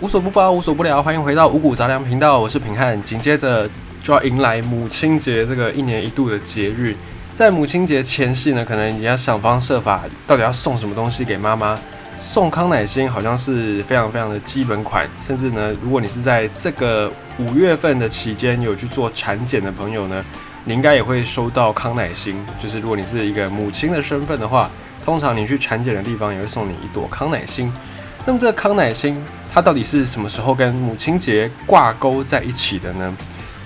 无所不包，无所不聊，欢迎回到五谷杂粮频道，我是平汉。紧接着就要迎来母亲节这个一年一度的节日，在母亲节前夕呢，可能你要想方设法，到底要送什么东西给妈妈？送康乃馨好像是非常非常的基本款，甚至呢，如果你是在这个五月份的期间有去做产检的朋友呢，你应该也会收到康乃馨。就是如果你是一个母亲的身份的话，通常你去产检的地方也会送你一朵康乃馨。那么这个康乃馨。它到底是什么时候跟母亲节挂钩在一起的呢？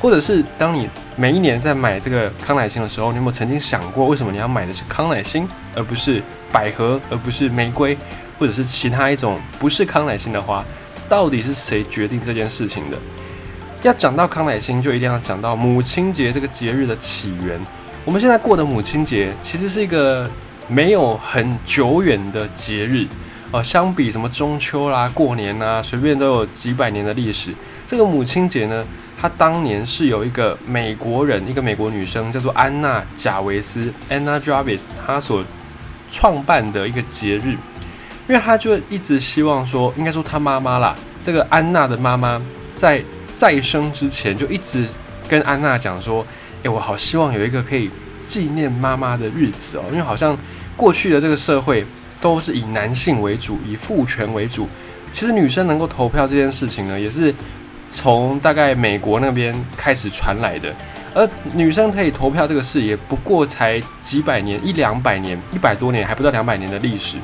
或者是当你每一年在买这个康乃馨的时候，你有没有曾经想过，为什么你要买的是康乃馨，而不是百合，而不是玫瑰，或者是其他一种不是康乃馨的花？到底是谁决定这件事情的？要讲到康乃馨，就一定要讲到母亲节这个节日的起源。我们现在过的母亲节，其实是一个没有很久远的节日。哦，相比什么中秋啦、过年呐，随便都有几百年的历史。这个母亲节呢，它当年是有一个美国人，一个美国女生叫做安娜·贾维斯 （Anna Jarvis） 她所创办的一个节日，因为她就一直希望说，应该说她妈妈啦，这个安娜的妈妈在再生之前就一直跟安娜讲说，诶，我好希望有一个可以纪念妈妈的日子哦，因为好像过去的这个社会。都是以男性为主，以父权为主。其实女生能够投票这件事情呢，也是从大概美国那边开始传来的。而女生可以投票这个事，也不过才几百年、一两百年、一百多年，还不到两百年的历史。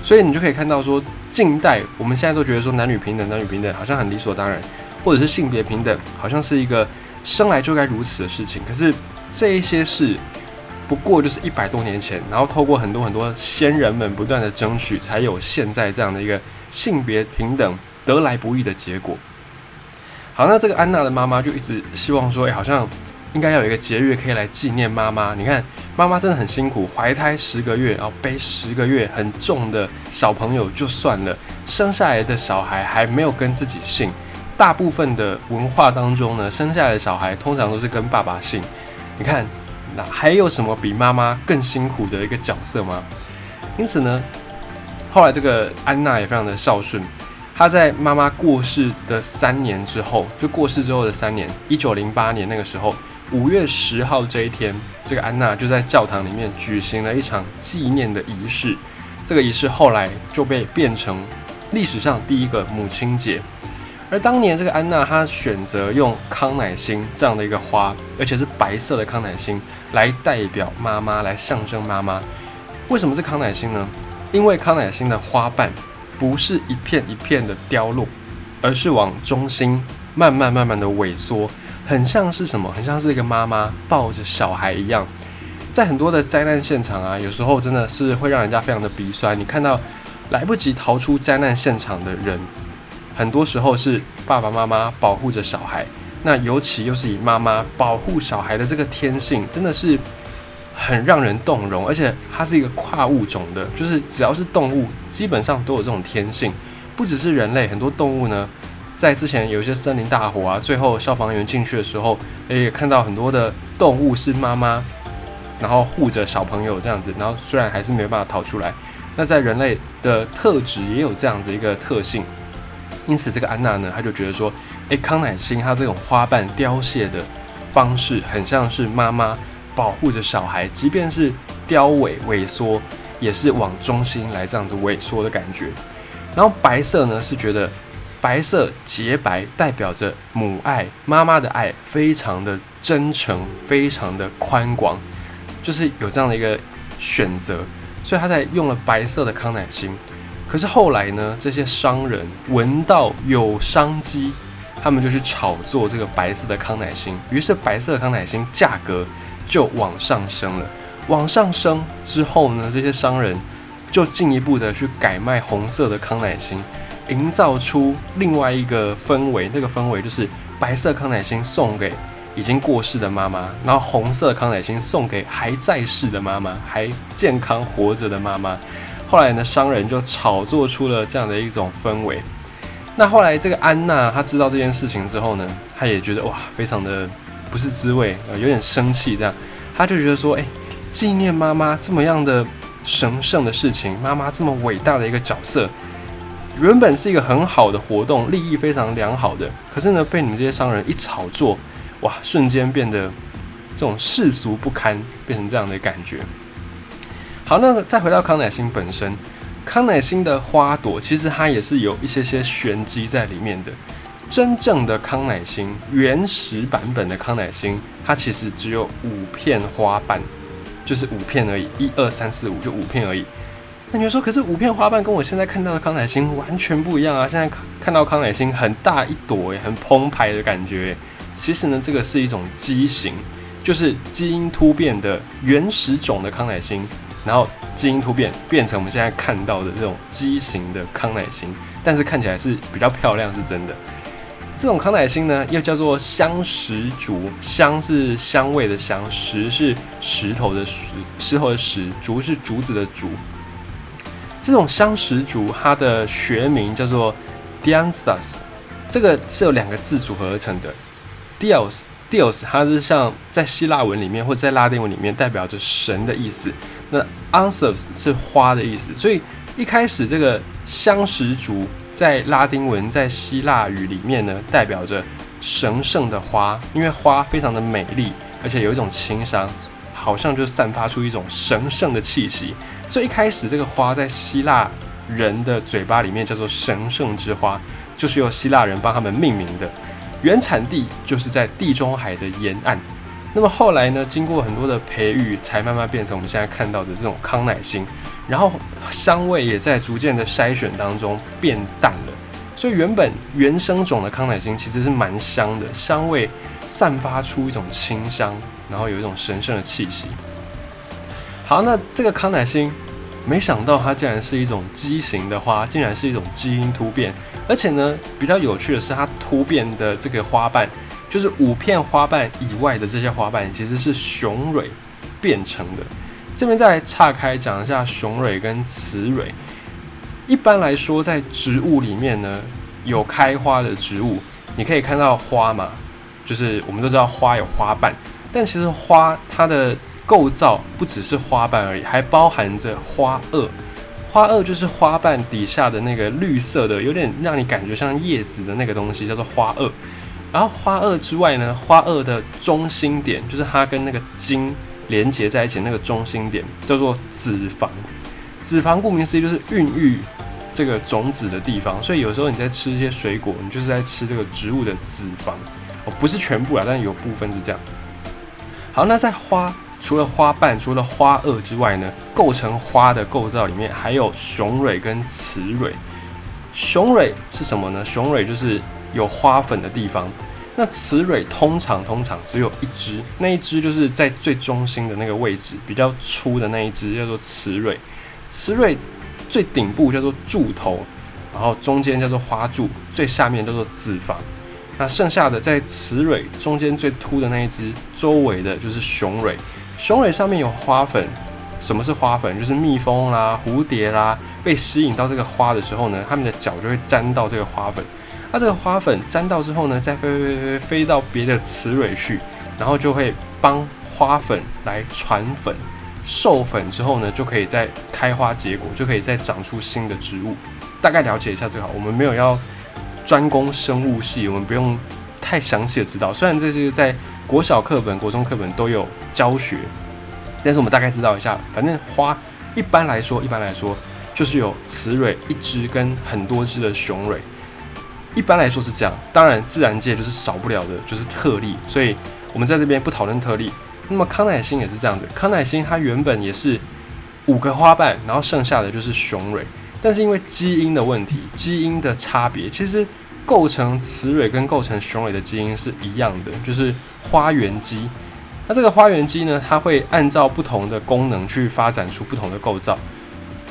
所以你就可以看到说，近代我们现在都觉得说男女平等、男女平等好像很理所当然，或者是性别平等好像是一个生来就该如此的事情。可是这一些事。不过就是一百多年前，然后透过很多很多先人们不断的争取，才有现在这样的一个性别平等得来不易的结果。好，那这个安娜的妈妈就一直希望说，哎，好像应该要有一个节日可以来纪念妈妈。你看，妈妈真的很辛苦，怀胎十个月，然后背十个月很重的小朋友就算了，生下来的小孩还没有跟自己姓。大部分的文化当中呢，生下来的小孩通常都是跟爸爸姓。你看。那还有什么比妈妈更辛苦的一个角色吗？因此呢，后来这个安娜也非常的孝顺。她在妈妈过世的三年之后，就过世之后的三年，一九零八年那个时候，五月十号这一天，这个安娜就在教堂里面举行了一场纪念的仪式。这个仪式后来就被变成历史上第一个母亲节。而当年这个安娜，她选择用康乃馨这样的一个花，而且是白色的康乃馨，来代表妈妈，来象征妈妈。为什么是康乃馨呢？因为康乃馨的花瓣不是一片一片的凋落，而是往中心慢慢慢慢的萎缩，很像是什么？很像是一个妈妈抱着小孩一样。在很多的灾难现场啊，有时候真的是会让人家非常的鼻酸。你看到来不及逃出灾难现场的人。很多时候是爸爸妈妈保护着小孩，那尤其又是以妈妈保护小孩的这个天性，真的是很让人动容。而且它是一个跨物种的，就是只要是动物，基本上都有这种天性。不只是人类，很多动物呢，在之前有一些森林大火啊，最后消防员进去的时候，也看到很多的动物是妈妈，然后护着小朋友这样子，然后虽然还是没有办法逃出来。那在人类的特质也有这样子一个特性。因此，这个安娜呢，她就觉得说，诶，康乃馨它这种花瓣凋谢的方式，很像是妈妈保护着小孩，即便是凋萎萎缩，也是往中心来这样子萎缩的感觉。然后白色呢，是觉得白色洁白，代表着母爱，妈妈的爱非常的真诚，非常的宽广，就是有这样的一个选择，所以她才用了白色的康乃馨。可是后来呢？这些商人闻到有商机，他们就去炒作这个白色的康乃馨，于是白色康乃馨价格就往上升了。往上升之后呢，这些商人就进一步的去改卖红色的康乃馨，营造出另外一个氛围。那个氛围就是白色康乃馨送给已经过世的妈妈，然后红色康乃馨送给还在世的妈妈，还健康活着的妈妈。后来呢，商人就炒作出了这样的一种氛围。那后来这个安娜她知道这件事情之后呢，她也觉得哇，非常的不是滋味，呃，有点生气。这样，她就觉得说，哎，纪念妈妈这么样的神圣的事情，妈妈这么伟大的一个角色，原本是一个很好的活动，利益非常良好的，可是呢，被你们这些商人一炒作，哇，瞬间变得这种世俗不堪，变成这样的感觉。好，那再回到康乃馨本身，康乃馨的花朵其实它也是有一些些玄机在里面的。真正的康乃馨，原始版本的康乃馨，它其实只有五片花瓣，就是五片而已，一二三四五就五片而已。那你就说，可是五片花瓣跟我现在看到的康乃馨完全不一样啊！现在看到康乃馨很大一朵，诶，很澎湃的感觉。其实呢，这个是一种畸形，就是基因突变的原始种的康乃馨。然后基因突变变成我们现在看到的这种畸形的康乃馨，但是看起来是比较漂亮，是真的。这种康乃馨呢，又叫做香石竹，香是香味的香，石是石头的石，石头的石，竹是竹子的竹。这种香石竹，它的学名叫做 Dianthus，这个是有两个字组合而成的 d i a s Dios，它是像在希腊文里面或在拉丁文里面代表着神的意思。那 Anthus 是花的意思，所以一开始这个香石竹在拉丁文、在希腊语里面呢，代表着神圣的花，因为花非常的美丽，而且有一种清香，好像就散发出一种神圣的气息。所以一开始这个花在希腊人的嘴巴里面叫做神圣之花，就是由希腊人帮他们命名的，原产地就是在地中海的沿岸。那么后来呢？经过很多的培育，才慢慢变成我们现在看到的这种康乃馨，然后香味也在逐渐的筛选当中变淡了。所以原本原生种的康乃馨其实是蛮香的，香味散发出一种清香，然后有一种神圣的气息。好，那这个康乃馨，没想到它竟然是一种畸形的花，竟然是一种基因突变，而且呢，比较有趣的是它突变的这个花瓣。就是五片花瓣以外的这些花瓣，其实是雄蕊变成的。这边再岔开讲一下雄蕊跟雌蕊。一般来说，在植物里面呢，有开花的植物，你可以看到花嘛，就是我们都知道花有花瓣，但其实花它的构造不只是花瓣而已，还包含着花萼。花萼就是花瓣底下的那个绿色的，有点让你感觉像叶子的那个东西，叫做花萼。然后花萼之外呢，花萼的中心点就是它跟那个茎连接在一起那个中心点，叫做子房。子房顾名思义就是孕育这个种子的地方，所以有时候你在吃一些水果，你就是在吃这个植物的子房哦，不是全部啊，但有部分是这样。好，那在花除了花瓣、除了花萼之外呢，构成花的构造里面还有雄蕊跟雌蕊。雄蕊是什么呢？雄蕊就是有花粉的地方。那雌蕊通常通常只有一只，那一只就是在最中心的那个位置，比较粗的那一只叫做雌蕊。雌蕊最顶部叫做柱头，然后中间叫做花柱，最下面叫做子房。那剩下的在雌蕊中间最凸的那一只，周围的就是雄蕊。雄蕊上面有花粉。什么是花粉？就是蜜蜂啦、蝴蝶啦，被吸引到这个花的时候呢，它们的脚就会沾到这个花粉。那这个花粉沾到之后呢，再飞飞飞飞飞到别的雌蕊去，然后就会帮花粉来传粉，授粉之后呢，就可以再开花结果，就可以再长出新的植物。大概了解一下这个，我们没有要专攻生物系，我们不用太详细的知道。虽然这些在国小课本、国中课本都有教学，但是我们大概知道一下。反正花一般来说，一般来说就是有雌蕊一只跟很多只的雄蕊。一般来说是这样，当然自然界就是少不了的，就是特例，所以我们在这边不讨论特例。那么康乃馨也是这样子，康乃馨它原本也是五个花瓣，然后剩下的就是雄蕊，但是因为基因的问题，基因的差别，其实构成雌蕊跟构成雄蕊的基因是一样的，就是花园基。那这个花园基呢，它会按照不同的功能去发展出不同的构造。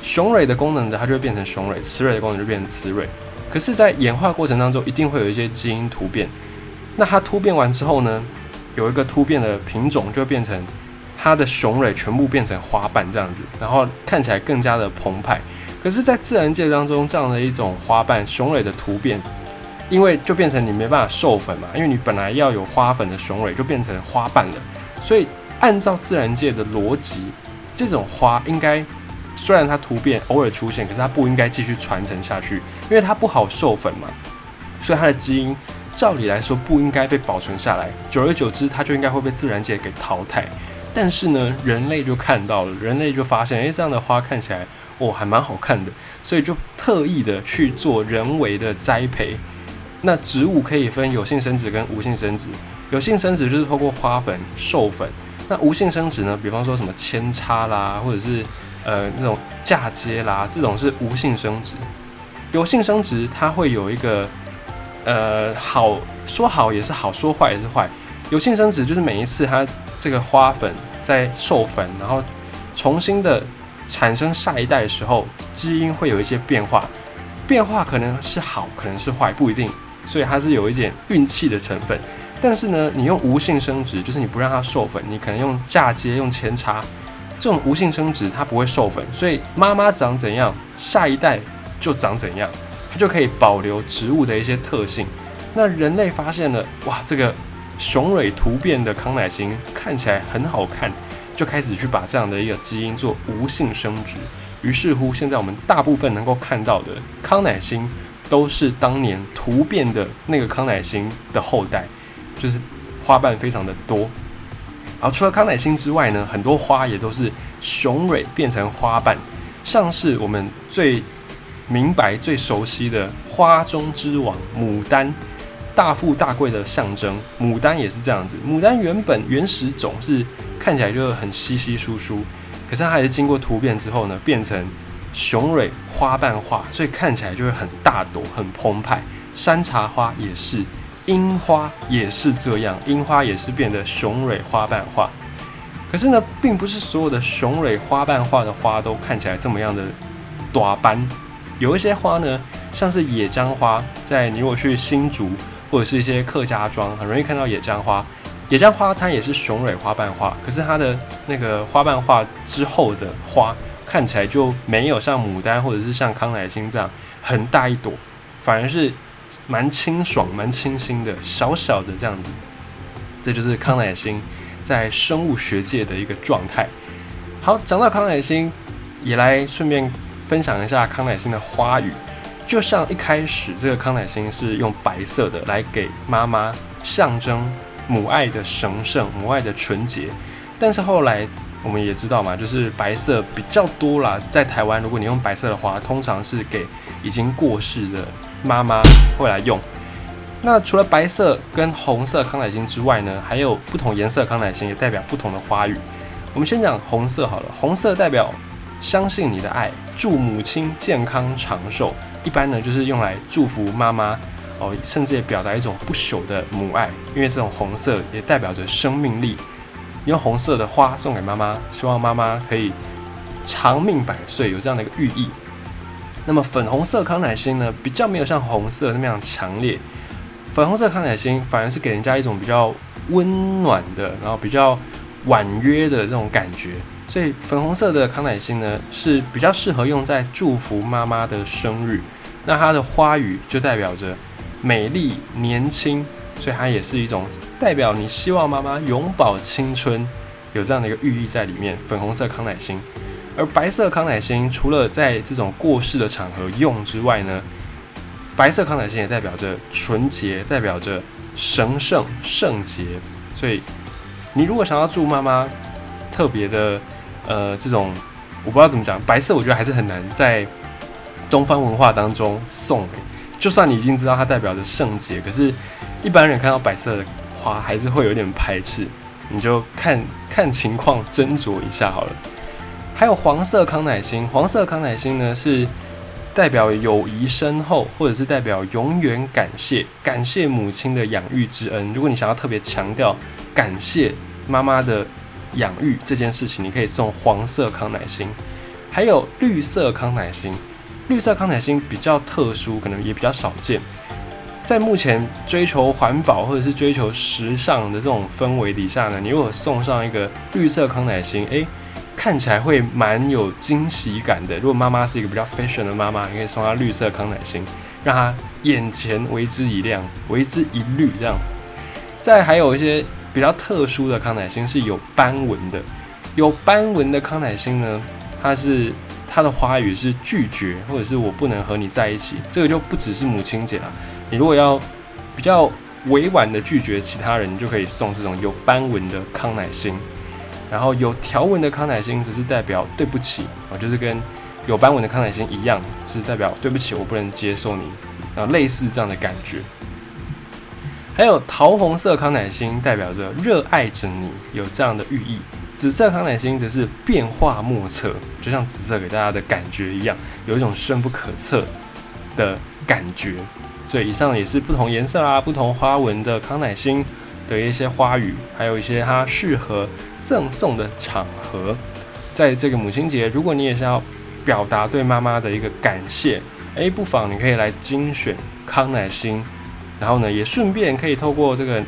雄蕊的功能的，它就会变成雄蕊；雌蕊的功能就变成雌蕊。可是，在演化过程当中，一定会有一些基因突变。那它突变完之后呢，有一个突变的品种就会变成它的雄蕊全部变成花瓣这样子，然后看起来更加的澎湃。可是，在自然界当中，这样的一种花瓣雄蕊的突变，因为就变成你没办法授粉嘛，因为你本来要有花粉的雄蕊就变成花瓣了。所以，按照自然界的逻辑，这种花应该虽然它突变偶尔出现，可是它不应该继续传承下去，因为它不好授粉嘛，所以它的基因照理来说不应该被保存下来。久而久之，它就应该会被自然界给淘汰。但是呢，人类就看到了，人类就发现，诶，这样的花看起来哦还蛮好看的，所以就特意的去做人为的栽培。那植物可以分有性生殖跟无性生殖，有性生殖就是透过花粉授粉，那无性生殖呢，比方说什么扦插啦，或者是呃那种嫁接啦，这种是无性生殖。有性生殖它会有一个呃好说好也是好，说坏也是坏。有性生殖就是每一次它这个花粉在授粉，然后重新的产生下一代的时候，基因会有一些变化，变化可能是好，可能是坏，不一定，所以它是有一点运气的成分。但是呢，你用无性生殖，就是你不让它授粉，你可能用嫁接、用扦插，这种无性生殖它不会授粉，所以妈妈长怎样，下一代就长怎样，它就可以保留植物的一些特性。那人类发现了，哇，这个。雄蕊突变的康乃馨看起来很好看，就开始去把这样的一个基因做无性生殖。于是乎，现在我们大部分能够看到的康乃馨，都是当年突变的那个康乃馨的后代，就是花瓣非常的多。而除了康乃馨之外呢，很多花也都是雄蕊变成花瓣，像是我们最明白、最熟悉的花中之王牡丹。大富大贵的象征，牡丹也是这样子。牡丹原本原始种是看起来就很稀稀疏疏，可是它还是经过突变之后呢，变成雄蕊花瓣化，所以看起来就会很大朵、很澎湃。山茶花也是，樱花也是这样，樱花也是变得雄蕊花瓣化。可是呢，并不是所有的雄蕊花瓣化的花都看起来这么样的短斑，有一些花呢，像是野姜花，在你如果去新竹。或者是一些客家庄，很容易看到野姜花。野姜花它也是雄蕊花瓣花，可是它的那个花瓣化之后的花看起来就没有像牡丹或者是像康乃馨这样很大一朵，反而是蛮清爽、蛮清新的，小小的这样子。这就是康乃馨在生物学界的一个状态。好，讲到康乃馨，也来顺便分享一下康乃馨的花语。就像一开始，这个康乃馨是用白色的来给妈妈象征母爱的神圣、母爱的纯洁。但是后来我们也知道嘛，就是白色比较多啦。在台湾，如果你用白色的花，通常是给已经过世的妈妈会来用。那除了白色跟红色康乃馨之外呢，还有不同颜色康乃馨也代表不同的花语。我们先讲红色好了，红色代表相信你的爱，祝母亲健康长寿。一般呢，就是用来祝福妈妈哦，甚至也表达一种不朽的母爱，因为这种红色也代表着生命力。用红色的花送给妈妈，希望妈妈可以长命百岁，有这样的一个寓意。那么粉红色康乃馨呢，比较没有像红色那么样强烈。粉红色康乃馨反而是给人家一种比较温暖的，然后比较婉约的这种感觉。所以粉红色的康乃馨呢，是比较适合用在祝福妈妈的生日。那它的花语就代表着美丽、年轻，所以它也是一种代表你希望妈妈永葆青春，有这样的一个寓意在里面。粉红色康乃馨，而白色康乃馨除了在这种过世的场合用之外呢，白色康乃馨也代表着纯洁，代表着神圣、圣洁。所以你如果想要祝妈妈特别的。呃，这种我不知道怎么讲，白色我觉得还是很难在东方文化当中送。就算你已经知道它代表着圣洁，可是一般人看到白色的花还是会有点排斥。你就看看情况斟酌一下好了。还有黄色康乃馨，黄色康乃馨呢是代表友谊深厚，或者是代表永远感谢感谢母亲的养育之恩。如果你想要特别强调感谢妈妈的。养育这件事情，你可以送黄色康乃馨，还有绿色康乃馨。绿色康乃馨比较特殊，可能也比较少见。在目前追求环保或者是追求时尚的这种氛围底下呢，你如果送上一个绿色康乃馨，诶，看起来会蛮有惊喜感的。如果妈妈是一个比较 fashion 的妈妈，你可以送她绿色康乃馨，让她眼前为之一亮，为之一绿，这样。再还有一些。比较特殊的康乃馨是有斑纹的，有斑纹的康乃馨呢，它是它的花语是拒绝，或者是我不能和你在一起，这个就不只是母亲节了。你如果要比较委婉的拒绝其他人，就可以送这种有斑纹的康乃馨。然后有条纹的康乃馨只是代表对不起啊，就是跟有斑纹的康乃馨一样，是代表对不起，我不能接受你，然后类似这样的感觉。还有桃红色康乃馨代表着热爱着你，有这样的寓意。紫色康乃馨则是变化莫测，就像紫色给大家的感觉一样，有一种深不可测的感觉。所以以上也是不同颜色啊、不同花纹的康乃馨的一些花语，还有一些它适合赠送的场合。在这个母亲节，如果你也是要表达对妈妈的一个感谢，诶，不妨你可以来精选康乃馨。然后呢，也顺便可以透过这个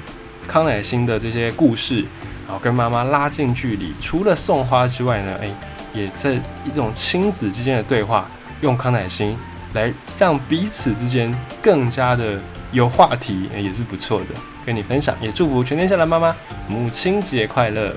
康乃馨的这些故事，然后跟妈妈拉近距离。除了送花之外呢，诶，也在一种亲子之间的对话，用康乃馨来让彼此之间更加的有话题，也是不错的。跟你分享，也祝福全天下的妈妈母亲节快乐。